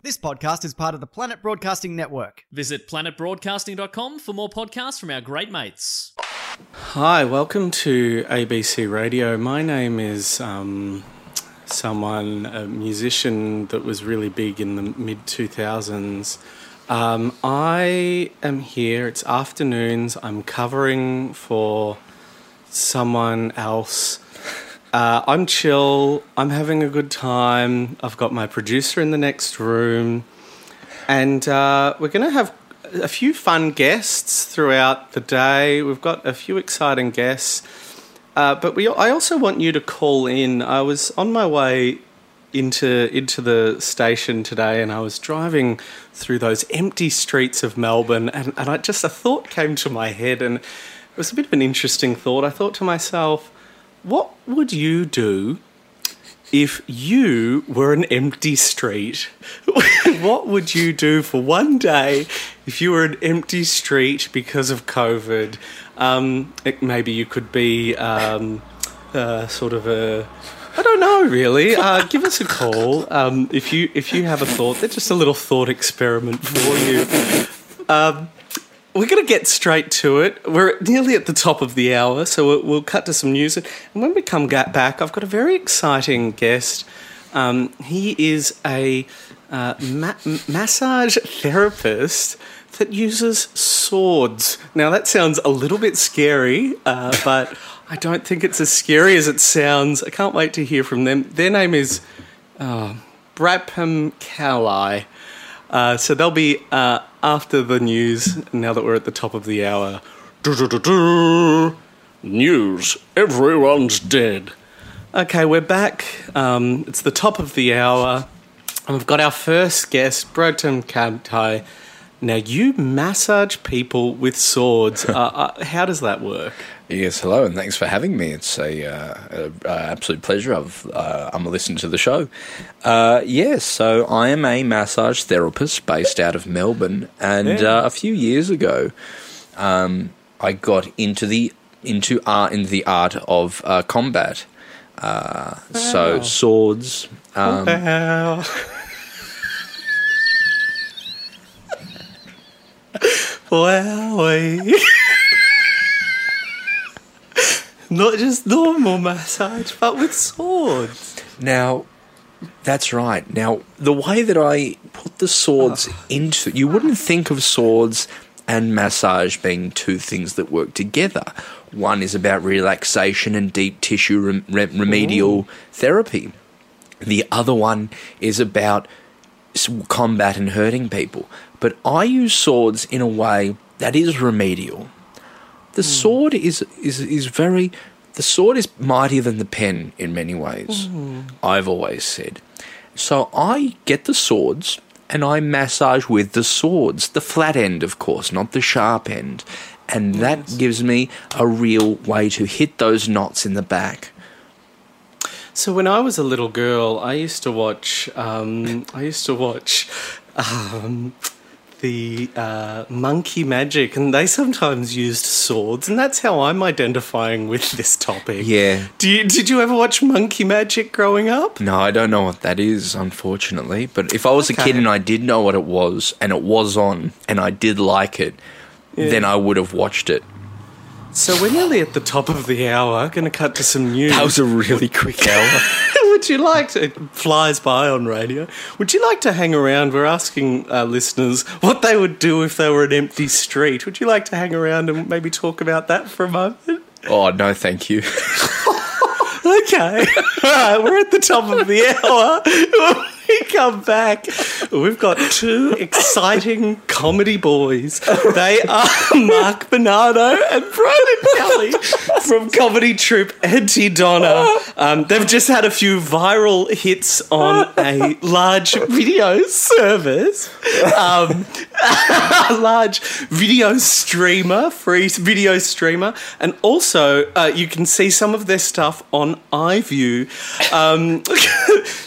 This podcast is part of the Planet Broadcasting Network. Visit planetbroadcasting.com for more podcasts from our great mates. Hi, welcome to ABC Radio. My name is um, someone, a musician that was really big in the mid 2000s. Um, I am here, it's afternoons, I'm covering for someone else. Uh, I'm chill, I'm having a good time. I've got my producer in the next room, and uh, we're going to have a few fun guests throughout the day. We've got a few exciting guests, uh, but we. I also want you to call in. I was on my way into into the station today, and I was driving through those empty streets of Melbourne, and, and I just a thought came to my head, and it was a bit of an interesting thought. I thought to myself, what would you do if you were an empty street, what would you do for one day if you were an empty street because of COVID? Um, it, maybe you could be um, uh, sort of a. I don't know, really. Uh, give us a call um, if you if you have a thought. They're just a little thought experiment for you. Um, we're going to get straight to it. We're nearly at the top of the hour, so we'll, we'll cut to some news. And when we come back, I've got a very exciting guest. Um, he is a uh, ma- massage therapist that uses swords. Now, that sounds a little bit scary, uh, but I don't think it's as scary as it sounds. I can't wait to hear from them. Their name is uh, Brabham Kalai. Uh, so they'll be uh, after the news, now that we're at the top of the hour. News everyone's dead. Okay, we're back. Um, it's the top of the hour. And we've got our first guest, Brotem Kabtai. Now, you massage people with swords. uh, uh, how does that work? Yes, hello, and thanks for having me. It's a, uh, a, a absolute pleasure. I've, uh, I'm a listener to the show. Uh, yes, so I am a massage therapist based out of Melbourne, and Yeah. uh, a few years ago, um, I got into the into art into the art of uh, combat. Uh, So swords. Um, Wow. Wowie. Not just normal massage, but with swords. Now, that's right. Now, the way that I put the swords oh. into, you wouldn't think of swords and massage being two things that work together. One is about relaxation and deep tissue rem- re- remedial therapy. The other one is about combat and hurting people. But I use swords in a way that is remedial. The hmm. sword is, is is very the sword is mightier than the pen in many ways. Mm-hmm. I've always said. So I get the swords and I massage with the swords, the flat end of course, not the sharp end. And that gives me a real way to hit those knots in the back. So when I was a little girl, I used to watch. Um, I used to watch um, the uh, Monkey Magic, and they sometimes used swords, and that's how I'm identifying with this topic. Yeah. Do you, did you ever watch Monkey Magic growing up? No, I don't know what that is, unfortunately. But if I was a kid and I did know what it was and it was on and I did like it, then I would have watched it. So we're nearly at the top of the hour. Going to cut to some news. That was a really quick hour. Would you like to? It flies by on radio. Would you like to hang around? We're asking our listeners what they would do if they were an empty street. Would you like to hang around and maybe talk about that for a moment? oh, no, thank you. Okay. All right, we're at the top of the hour. We come back, we've got two exciting comedy boys. They are Mark Bernardo and Brian Kelly from comedy troupe Aunty Donna. Um, they've just had a few viral hits on a large video service. Um, a large video streamer, free video streamer, and also uh, you can see some of their stuff on iView. Um,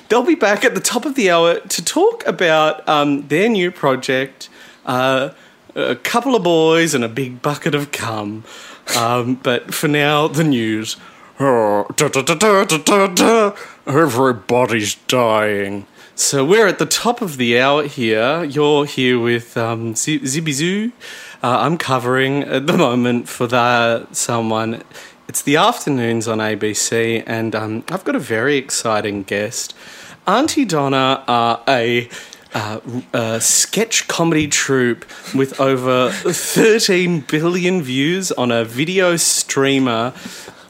they'll be back at the top of the hour to talk about um, their new project. Uh, a couple of boys and a big bucket of cum. Um, but for now, the news. Everybody's dying. so we're at the top of the hour here. You're here with um, Z- Zibizoo. Uh, I'm covering at the moment for the someone. It's the afternoons on ABC, and um, I've got a very exciting guest. Aunty Donna are a uh, sketch comedy troupe with over 13 billion views on a video streamer.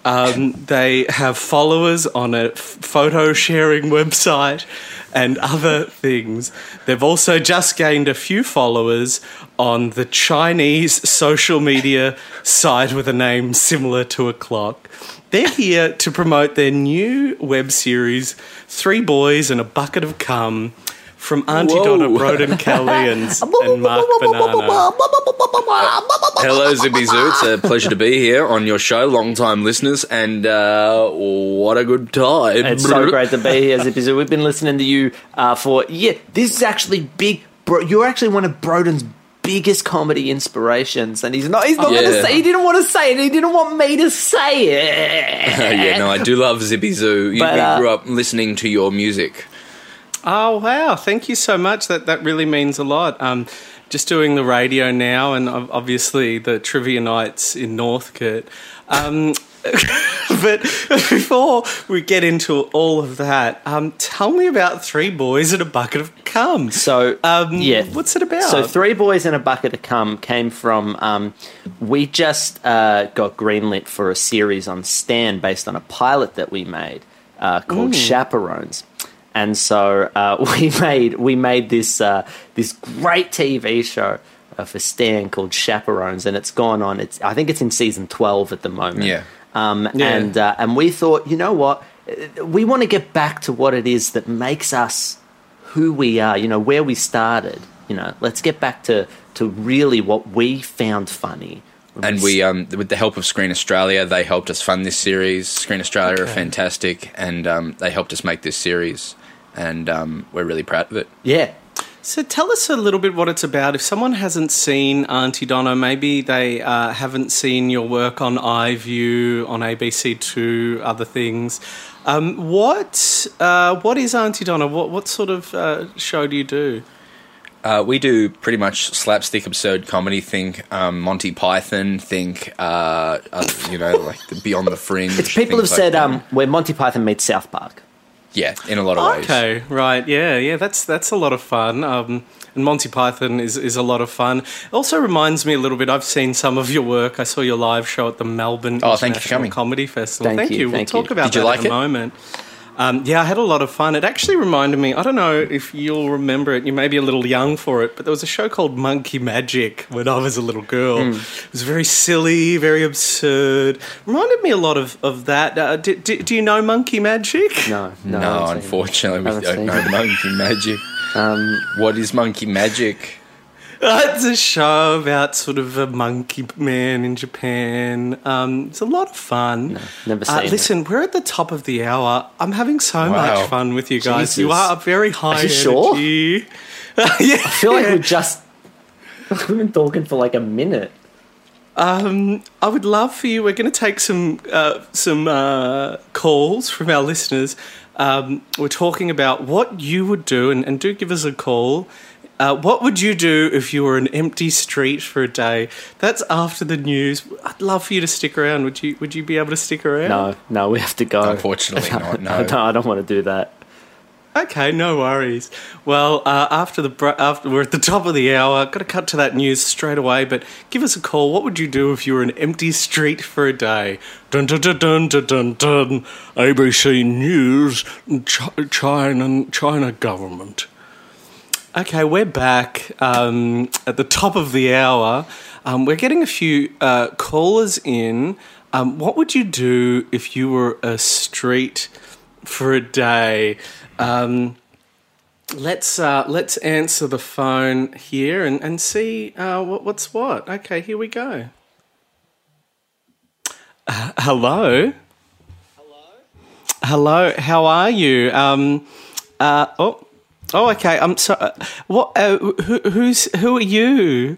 Um, they have followers on a photo sharing website and other things. They've also just gained a few followers on the Chinese social media site with a name similar to a clock. They're here to promote their new web series, Three Boys and a Bucket of Cum, from Auntie Whoa. Donna Broden Kelly and, and Mark Banana. Hello, Zippy Zu. It's a pleasure to be here on your show, long time listeners, and uh, what a good time. It's so great to be here, Zippy Zu. We've been listening to you uh, for yeah. This is actually big. Bro, you're actually one of Broden's biggest comedy inspirations, and he's not. He's not going to say. He didn't want to say it. He didn't want me to say it. yeah, no, I do love Zippy Zu. You, But, we uh, grew up listening to your music. Oh wow! Thank you so much. That that really means a lot. Um, just doing the radio now, and obviously the trivia nights in Northcote. Um, but before we get into all of that, um, tell me about Three Boys and a Bucket of Cum. So Um, yeah, what's it about? So three boys and a bucket of cum came from. Um, we just uh, got greenlit for a series on Stan based on a pilot that we made uh, called Chaperones, and so uh, we made we made this uh, this great TV show. Uh, for Stan called Chaperones, and it's gone on. It's I think it's in season twelve at the moment. Yeah. Um, Yeah. And uh, and we thought, you know what, we want to get back to what it is that makes us who we are. You know, where we started. You know, let's get back to to really what we found funny. And we, um, with the help of Screen Australia, they helped us fund this series. Screen Australia are fantastic, and um, they helped us make this series, and um, we're really proud of it. yeah. So tell us a little bit what it's about. If someone hasn't seen Aunty Donna, maybe they uh, haven't seen your work on iView, on ABC Two, other things. Um, what uh, what is Aunty Donna? What what sort of uh, show do you do? Uh, we do pretty much slapstick, absurd comedy. Think um, Monty Python. Think uh, uh, you know, like the Beyond the Fringe. It's people have like said um, where Monty Python meets South Park. Yeah, in a lot of ways. Okay, right, yeah, yeah, that's that's a lot of fun. Um, and Monty Python is, is a lot of fun. It also reminds me a little bit. I've seen some of your work. I saw your live show at the Melbourne Oh, thank you for International coming. Comedy Festival. Thank you, We'll thank talk about Did you that like in a it? moment. Um, yeah, I had a lot of fun. It actually reminded me. I don't know if you'll remember it. You may be a little young for it, but there was a show called Monkey Magic when I was a little girl. Hmm. It was very silly, very absurd. Reminded me a lot of of that. Uh, do, do, do you know Monkey Magic? No, no, No, I haven't seen it. unfortunately, we don't know it. Monkey Magic. Um, What is Monkey Magic? It's a show about sort of a monkey man in Japan. Um, it's a lot of fun. never Uh, seen it. listen, we're at the top of the hour. I'm having so Wow. much fun with you guys. You Jesus. are very high you sure? energy. yeah, I feel like we're just we've been talking for like a minute. Um, I would love for you. We're going to take some uh, some uh, calls from our listeners. Um, we're talking about what you would do, and, and do give us a call. Uh, what would you do if you were an empty street for a day? That's after the news. I'd love for you to stick around. Would you? Would you be able to stick around? No, no, we have to go. Unfortunately not, no. I don't, I don't want to do that. Okay, no worries. Well, uh, after the after we're at the top of the hour, got to cut to that news straight away. But give us a call. What would you do if you were an empty street for a day? Dun dun dun dun dun dun. dun. ABC News. Ch- China China government. Okay, we're back um, at the top of the hour. Um, we're getting a few uh, callers in. Um, what would you do if you were a street for a day? Um, let's uh, let's answer the phone here and and see uh, what, what's what. Okay, here we go. Uh, hello. Hello. How are you? Um, uh, oh. Oh, okay. I'm sorry. Uh, what? Uh, who, who's? Who are you?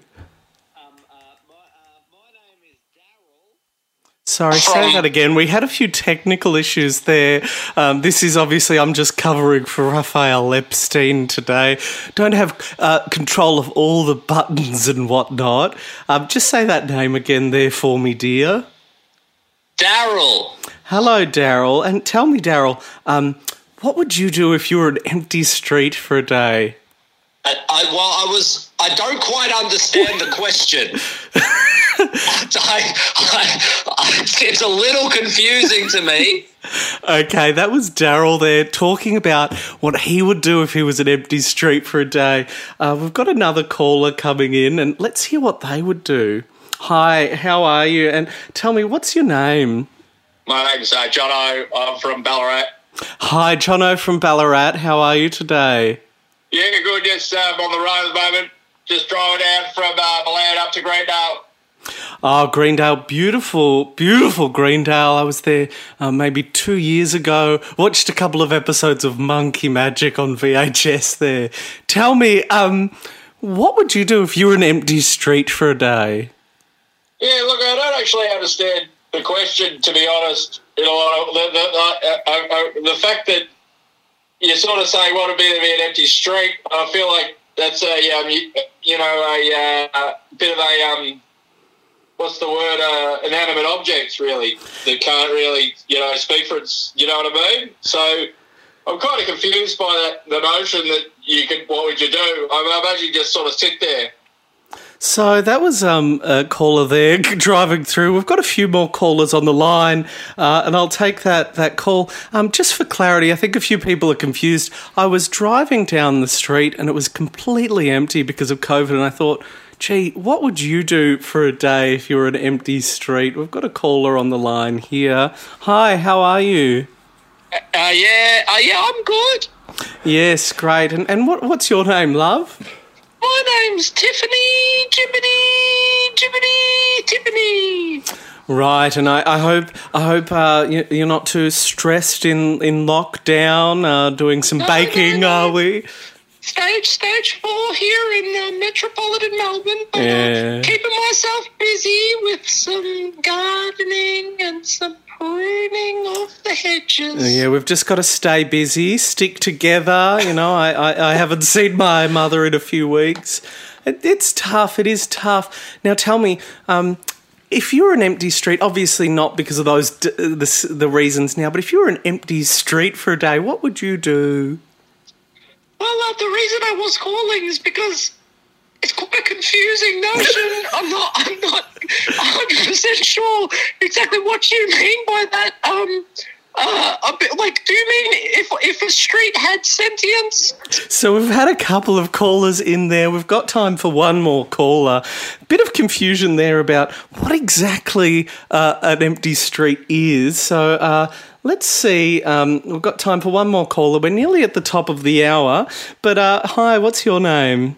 Sorry, say that again. We had a few technical issues there. Um, this is obviously, I'm just covering for Rafael Epstein today. Don't have uh, control of all the buttons and whatnot. Um, just say that name again there for me, dear. Daryl. Hello, Daryl. And tell me, Daryl, um, what would you do if you were an empty street for a day? I, I, well, I was. I don't quite understand the question. I, I, I, it's a little confusing to me. Okay, that was Daryl there talking about what he would do if he was an empty street for a day. Uh, we've got another caller coming in, and let's hear what they would do. Hi, how are you? And tell me, what's your name? My name's uh, Jono. I'm from Ballarat. Hi, Jono from Ballarat. How are you today? Yeah, good. Just um, on the road at the moment. Just driving down from uh, Ballarat up to Greendale. Oh, Greendale, beautiful, beautiful Greendale. I was there uh, maybe two years ago. Watched a couple of episodes of Monkey Magic on VHS there. Tell me, um, what would you do if you were an empty street for a day? Yeah, look, I don't actually understand the question, to be honest. You know, the, the, uh, uh, uh, the fact that you're sort of saying what would be to be an empty street, I feel like that's a, um, you, you know, a uh, bit of a, um, what's the word, uh, inanimate objects, really, that can't really, you know, speak for its, you know what I mean? So I'm kind of confused by that, the notion that you could, what would you do? I imagine you just sort of sit there. So that was um, a caller there driving through. We've got a few more callers on the line, uh, and I'll take that that call. Um, just for clarity, I think a few people are confused. I was driving down the street and it was completely empty because of COVID, and I thought, gee, what would you do for a day if you were an empty street? We've got a caller on the line here. Hi, how are you? Uh, yeah, uh, yeah, I'm good. Yes, great. And and what what's your name, love? My name's Tiffany, Jibbity, Jibbity, Tiffany. Right, and I, I hope I hope uh, you- you're not too stressed in in lockdown. Uh, doing some no, baking, no. are we? Stage, stage four here in uh, metropolitan Melbourne. But, Yeah. uh, keeping myself busy with some gardening and some pruning of the hedges. Yeah, we've just got to stay busy, stick together. You know, I, I, I haven't seen my mother in a few weeks. It, it's tough. It is tough. Now, tell me, um, if you were an empty street, obviously not because of those d- the, the reasons now, but if you were an empty street for a day, what would you do? Well, uh, the reason I was calling is because it's quite a confusing notion. I'm not, I'm not 100 percent sure exactly what you mean by that. Um, uh, a bit, like, do you mean if if a street had sentience? So we've had a couple of callers in there. We've got time for one more caller. Bit of confusion there about what exactly uh, an empty street is. So uh, let's see. Um, we've got time for one more caller. We're nearly at the top of the hour. But uh, hi, what's your name?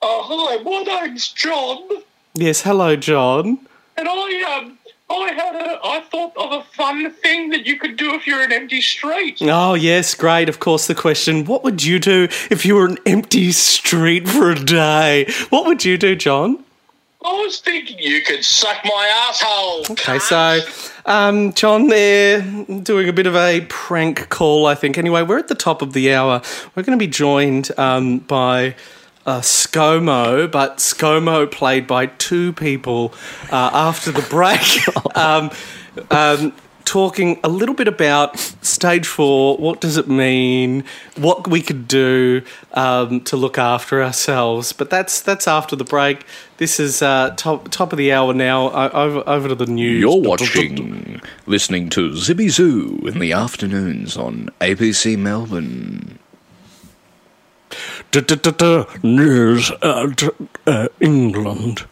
Oh, hi, my name's John, Yes, hello, John. and I um. I had a. I thought of a fun thing that you could do if you're an empty street. Oh, yes, great. Of course, the question what would you do if you were an empty street for a day? What would you do, John? I was thinking you could suck my asshole. Okay, so um, John, there doing a bit of a prank call, I think. Anyway, we're at the top of the hour. We're going to be joined um, by uh, ScoMo, but ScoMo played by two people uh, after the break. um, um, talking a little bit about stage four. What does it mean? What we could do um, to look after ourselves. But that's that's after the break. This is uh, top top of the hour now. O- Over over to the news. You're watching, listening to Zibby Zoo in the afternoons on ABC Melbourne. News at uh, England.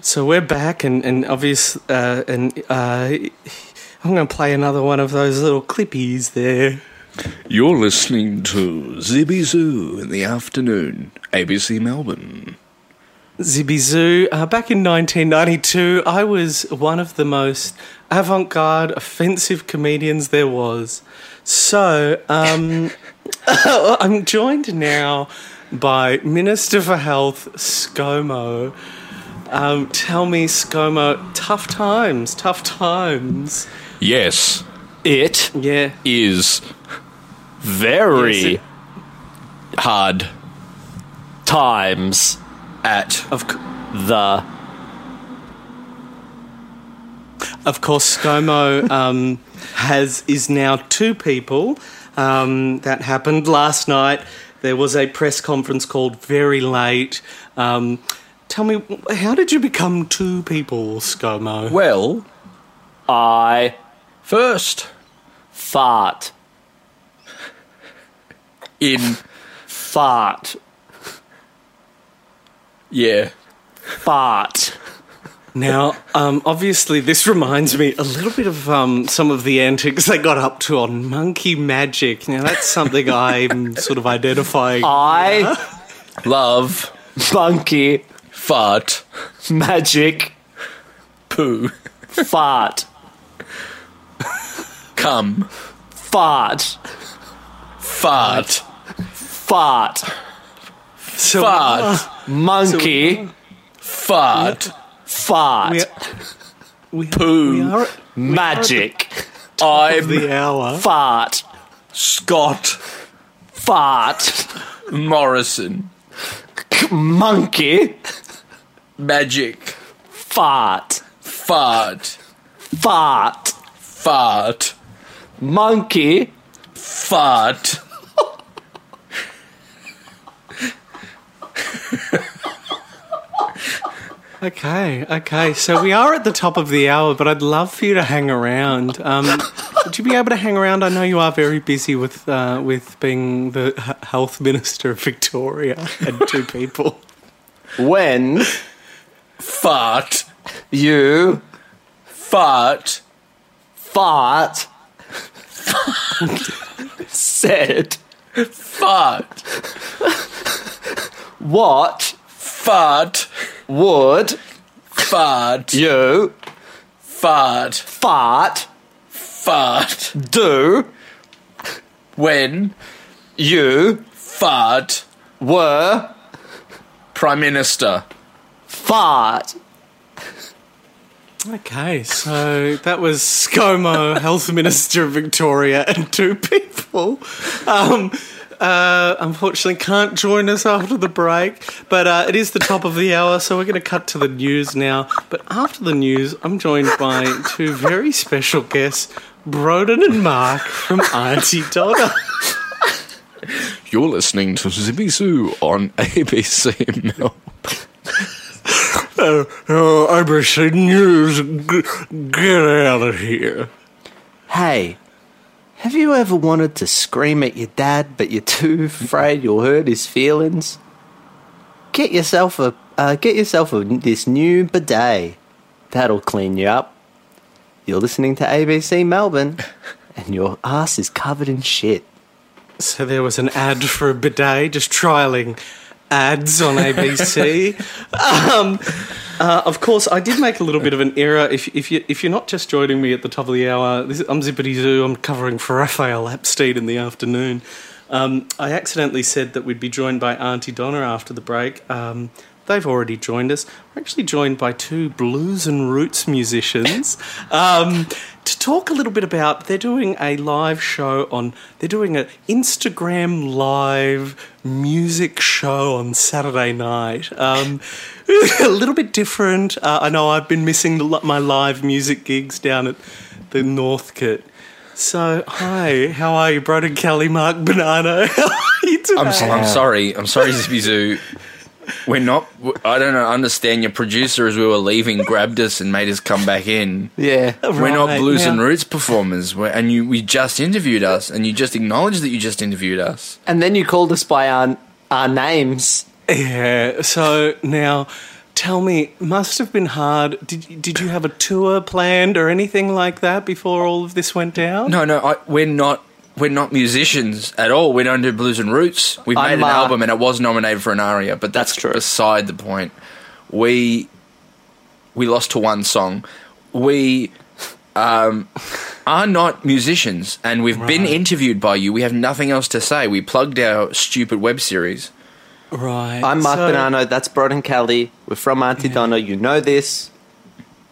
So we're back, and and obvious, uh, and uh, I'm going to play another one of those little clippies there. You're listening to Zibby Zoo in the afternoon, ABC Melbourne. Zibby Zoo. Uh, back in 1992, I was one of the most avant garde, offensive comedians there was. So, um, I'm joined now by Minister for Health, ScoMo. Um, tell me, ScoMo, tough times, tough times. Yes, It Yeah. is very Yes, hard times at Of, c- the of course, ScoMo um, has is now two people. Um, that happened last night. There was a press conference called very late. Um, tell me, how did you become two people, ScoMo? well. I First, fart in fart yeah, fart. Now, um, obviously, this reminds me a little bit of um, some of the antics they got up to on Monkey Magic. Now, that's something I'm sort of identifying. I love monkey fart magic poo fart come. Fart. Fart. Fart. So, fart. monkey. Fart. Fart. We, we, poo. we are at magic. I'm the hour. fart. Scott. Fart. Morrison. Monkey. Magic. Fart. Fart. Fart. Fart monkey fart Okay, okay. So we are at the top of the hour, but I'd love for you to hang around. Um, would you be able to hang around? I know you are very busy with uh, with being the h- health minister of Victoria and two people. when fart you fart fart said fart what fart would fart you fart fart fart do when you fart were prime minister. fart Okay, so that was ScoMo, Health Minister of Victoria, and two people. Um, uh, unfortunately, can't join us after the break, but uh, it is the top of the hour, so we're going to cut to the news now. But after the news, I'm joined by two very special guests, Broden and Mark from Aunty Donna. You're listening to Zoo on ABC Melbourne. Uh, uh, ABC News, g- get out of here. hey have you ever wanted to scream at your dad but you're too afraid you'll hurt his feelings? Get yourself a uh, get yourself a, this new bidet. That'll clean you up. You're listening to abc melbourne and your ass is covered in shit. So there was an ad for a bidet, just trialing ads on ABC. um, uh, of course, I did make a little bit of an error. If, if, you, if you're not just joining me at the top of the hour, this, I'm Zippity Zoo. I'm covering for Rafael Epstein in the afternoon. Um, I accidentally said that we'd be joined by Aunty Donna after the break. Um, they've already joined us. We're actually joined by two blues and roots musicians um, to talk a little bit about. They're doing a live show on. They're doing an Instagram live music show on Saturday night. Um, a little bit different. Uh, I know I've been missing the, my live music gigs down at the Northcote. So, hi, how are you, Broden Kelly, Mark Banana? How are you today? I'm, so, I'm sorry. I'm sorry, Zippy Zu. We're not. I don't understand. Your producer, as we were leaving, grabbed us and made us come back in. yeah We're not blues now- and roots performers, We're, and you we just interviewed us, and you just acknowledged that you just interviewed us. and then you called us by our, our names Yeah. So now, tell me, must have been hard. Did you- did you have a tour planned or anything like that before all of this went down? No, no, I, we're not. We're not musicians at all. We don't do blues and roots. We've I'm, made an uh, album, and it was nominated for an ARIA, but that's, That's true. beside the point. We we lost to one song. We um, are not musicians, and we've been interviewed by you. We have nothing else to say. We plugged our stupid web series. Right. I'm Mark so- Bonanno. That's Broden Kelly. We're from Aunty Donna. You know this.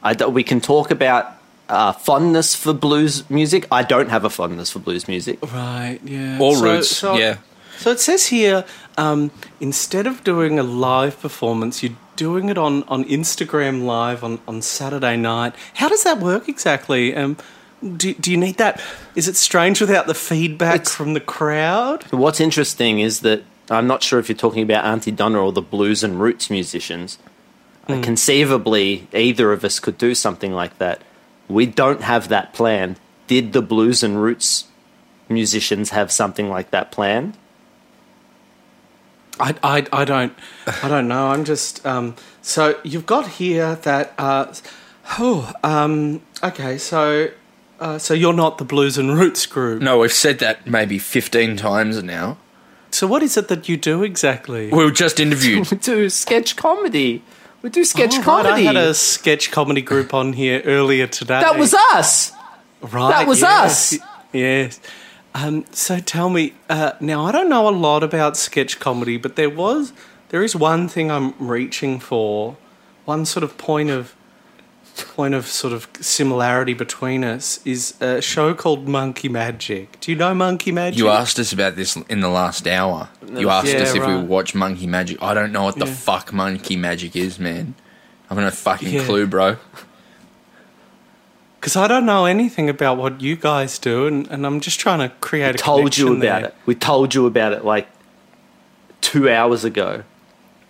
I do, we can talk about uh, fondness for blues music. I don't have a fondness for blues music. Right, yeah. All So- roots, so- yeah. So it says here, um, instead of doing a live performance, you're doing it on, on Instagram Live on, on Saturday night. How does that work exactly? Um, do, do you need that? Is it strange without the feedback It's- from the crowd? What's interesting is that I'm not sure if you're talking about Aunty Donna or the blues and roots musicians. Uh, conceivably, either of us could do something like that. We don't have that plan. Did the blues and roots musicians have something like that planned? I, I, I don't I don't know. I'm just um, so you've got here that uh, oh um, okay so uh, so you're not the blues and roots group. No, we've said that maybe 15 times now. So what is it that you do exactly? We were just interviewed. We do sketch comedy. We do sketch Oh, right, comedy. I had a sketch comedy group on here earlier today. that was us. right. that was yes, us. Yes. Um, so tell me uh, now. I don't know a lot about sketch comedy, but there was there is one thing I'm reaching for, one sort of point of point of sort of similarity between us is a show called Monkey Magic. Do you know Monkey Magic? You asked us about this in the last hour. You asked Yeah, us if we right. watch Monkey Magic. I don't know what the Yeah. fuck Monkey Magic is, man. I've no fucking Yeah. clue, bro. because I don't know anything about what you guys do, and, and I'm just trying to create a side. We told you about there. it. We told you about it like two hours ago.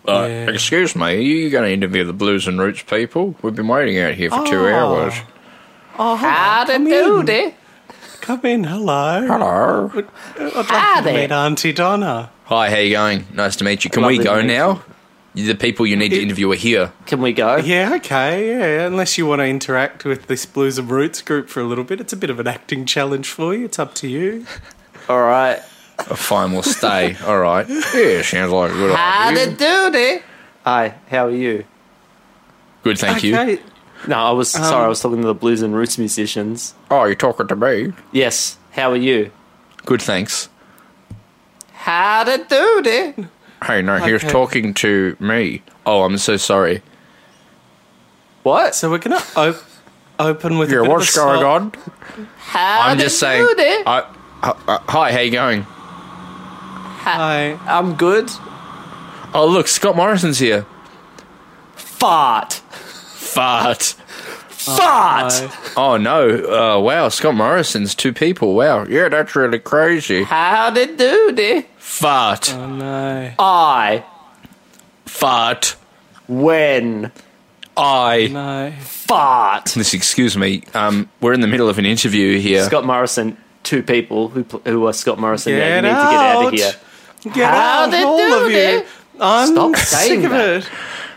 Uh, Yeah. Excuse me, are you going to interview the Blues and Roots people? We've been waiting out here for two hours. Oh, How to come do in. Come in, hello. Hello. I'd like Howdy. to meet Aunty Donna. Hi, how you going? Nice to meet you. Can we go to meet now? The people you need to interview are here. Can we go? Yeah, okay, yeah. Unless you want to interact with this Blues and Roots group for a little bit, it's a bit of an acting challenge for you. It's up to you. All right. Oh, fine, we'll stay. All right. Yeah, sounds like a good How to idea. do it? Hi. How are you? Good, thank you. No, I was sorry. I was talking to the blues and roots musicians. Oh, you're talking to me. Yes. How are you? Good, thanks. How to do it? Hey, no, he was Okay. talking to me. Oh, I'm so sorry. What? So we're gonna op- open with. a Yeah, bit what's of a going song. on? How I'm to just saying. do it? I, uh, uh, hi, how you going? Hi. I'm good. Oh, look, Scott Morrison's here. Fart. Fart. Fart. Hi. Oh no! Uh, wow, Scott Morrison's two people. Wow, yeah, that's really crazy. How to do it? Fart, Oh no. I. fart, When. I. No. Fart. This, excuse me. Um, we're in the middle of an interview here. Scott Morrison. Two people who pl- who are Scott Morrison. Yeah, you Get need to get out out. of here. Get How out, they all do of you. it? I'm Stop sick saying of that. it.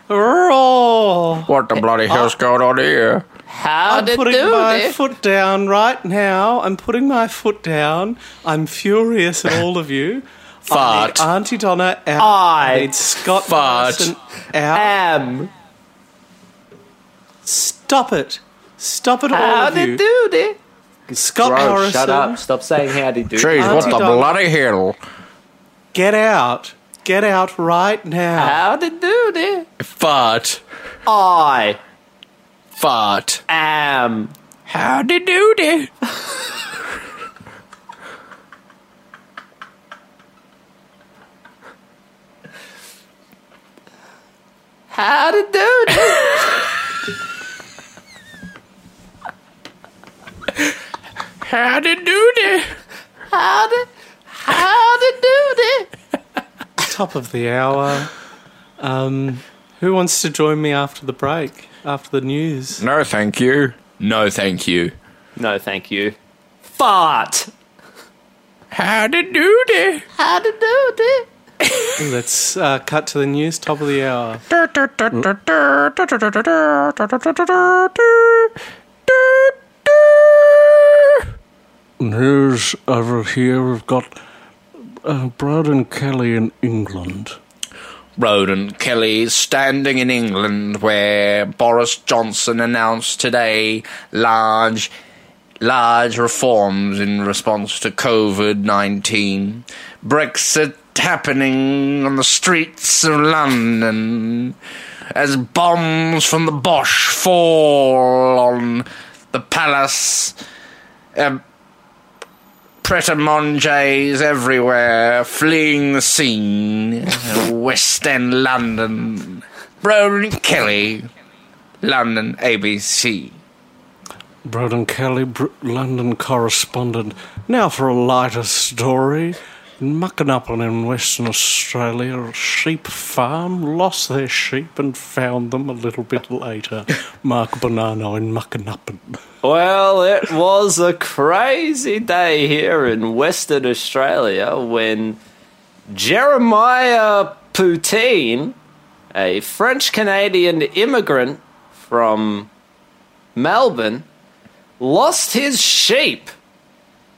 Roar. what the bloody hell's uh, going on here? How do you think? I'm to putting do my it? foot down right now. I'm putting my foot down. I'm furious at all of you. Fart. I need Aunty Donna out. I need Scott Fart. Morrison out. Am. Stop it. Stop it, all How of to you. do it? Scott Bro, Morrison, shut up. Stop saying how to do it. Jeez, what Auntie the Donna. bloody hell? Get out. Get out right now. How to do it? Fart, I fart. am. How to do that? How to do it? How to do that? How to how to do it? Top of the hour. Um, who wants to join me after the break? After the news? No, thank you. No, thank you. No, thank you. Fart. How to do that? How to do it? Let's uh, cut to the news. Top of the hour. News over here. We've got uh, Broden Kelly in England. Roden Kelly standing in England where Boris Johnson announced today large large reforms in response to COVID 19. Brexit happening on the streets of London as bombs from the Bosch fall on the palace. Um, Pret-a-manger's everywhere, fleeing the scene. West End London. Broden Kelly, London ABC. Broden Kelly, Br- London correspondent. Now for a lighter story. In in Western Australia, a sheep farm lost their sheep and found them a little bit later. Mark Bonanno in Muckanuppin. Well, it was a crazy day here in Western Australia when Jeremiah Poutine, a French Canadian immigrant from Melbourne, lost his sheep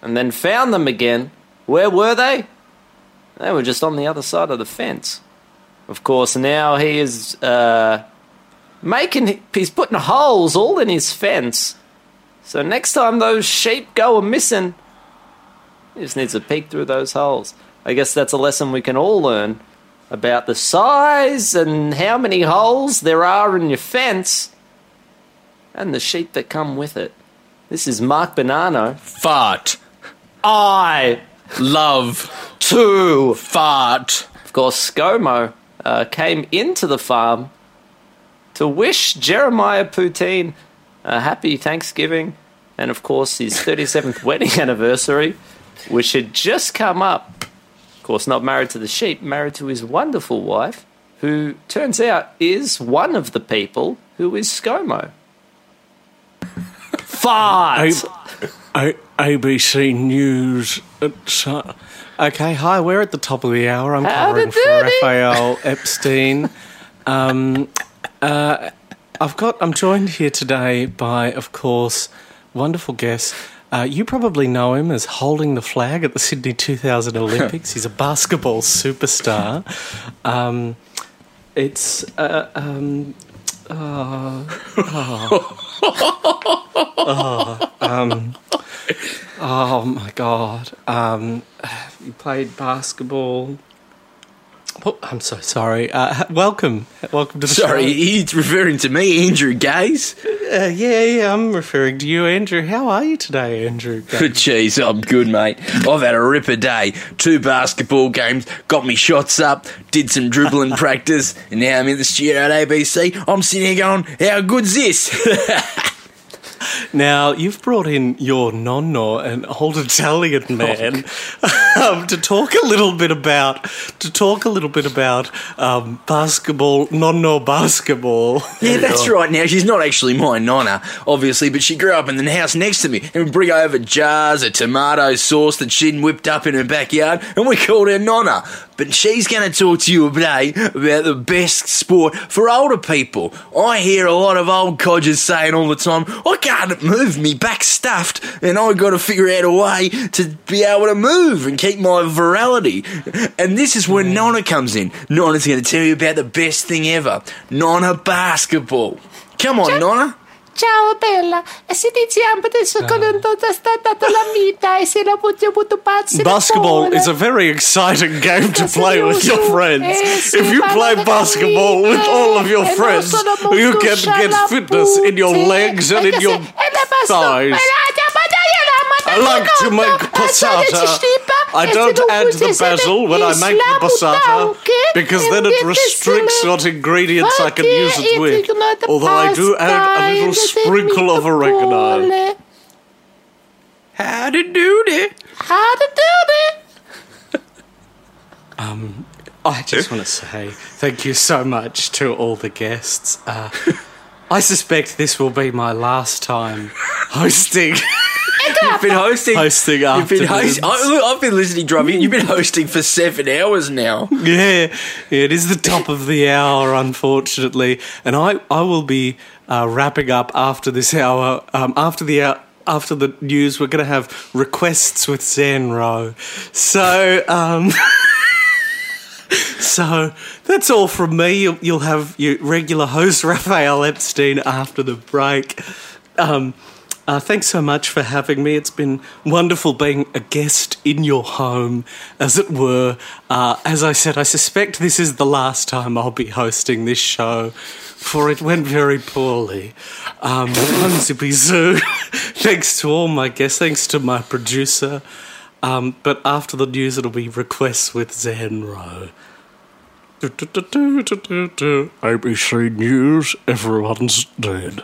and then found them again. Where were they? They were just on the other side of the fence. Of course, now he is uh, making, he's putting holes all in his fence. So next time those sheep go a missing, he just needs to peek through those holes. I guess that's a lesson we can all learn about the size and how many holes there are in your fence and the sheep that come with it. This is Mark Bonanno. Fart. I Love. to Fart. Of course, ScoMo uh, came into the farm to wish Jeremiah Poutine a happy Thanksgiving and, of course, his 37th wedding anniversary, which had just come up. Of course, not married to the sheep, married to his wonderful wife, who turns out is one of the people who is ScoMo. Fart! A- ABC News. Okay, hi, we're at the top of the hour. I'm covering for. Rafael Epstein. Um, uh, I've got. I'm joined here today by, of course, wonderful guest. Uh, you probably know him as holding the flag at the Sydney 2000 Olympics. He's a basketball superstar. Um, it's uh, um, Uh, uh, uh, um, oh my god. Um, you played basketball. Oh, I'm so sorry. Uh, welcome. Welcome to the Sorry, show. he's referring to me, Andrew Gaze. Uh, yeah, yeah, I'm referring to you, Andrew. How are you today, Andrew? Jeez, I'm good, mate. I've had a ripper day. Two basketball games, got me shots up, did some dribbling practice, and now I'm in the studio at ABC. I'm sitting here going, how good's this? Now, you've brought in your nonno, an old Italian man, um, to talk a little bit about to talk a little bit about um, basketball, nonno basketball. yeah, that's right. Now, she's not actually my nonna, obviously, but she grew up in the house next to me and would bring over jars of tomato sauce that she'd whipped up in her backyard, and we called her nonna. But she's going to talk to you today about the best sport for older people. I hear a lot of old codgers saying all the time, I can't move, me back stuffed, and I've got to figure out a way to be able to move and keep my virality. And this is where Nonna comes in. Nonna's going to tell you about the best thing ever Nonna basketball. Come on, Nonna. Ciao bella, e se iniziamo adesso con tutta sta data la vita e se la buttiamo tu pazzi Basketball is a very exciting game to play with your friends. If you play basketball with all of your friends, you can get fitness in your legs and in your thighs. I like to make passata. I don't add the basil when I make the passata because then it restricts what ingredients I can use it with. Although I do add a little sprinkle of oregano. How to do it? How to do it? I just want to say thank you so much to all the guests. Uh, I suspect this will be my last time hosting. You've been hosting. Hosting You've been afterwards. hosting. I, I've been listening, driving. You've been hosting for seven hours now. yeah, it is the top of the hour, unfortunately, and I I will be uh, wrapping up after this hour. Um, after the hour. After the news, we're going to have requests with Zenro. So, um, so that's all from me. You'll, you'll have your regular host Rafael Epstein after the break. Um, Uh, thanks so much for having me. It's been wonderful being a guest in your home, as it were. Uh, as I said, I suspect this is the last time I'll be hosting this show, for it went very poorly. Um, Zippy Zu. thanks to all my guests, thanks to my producer. Um, but after the news, it'll be requests with Zenro. ABC News, everyone's dead.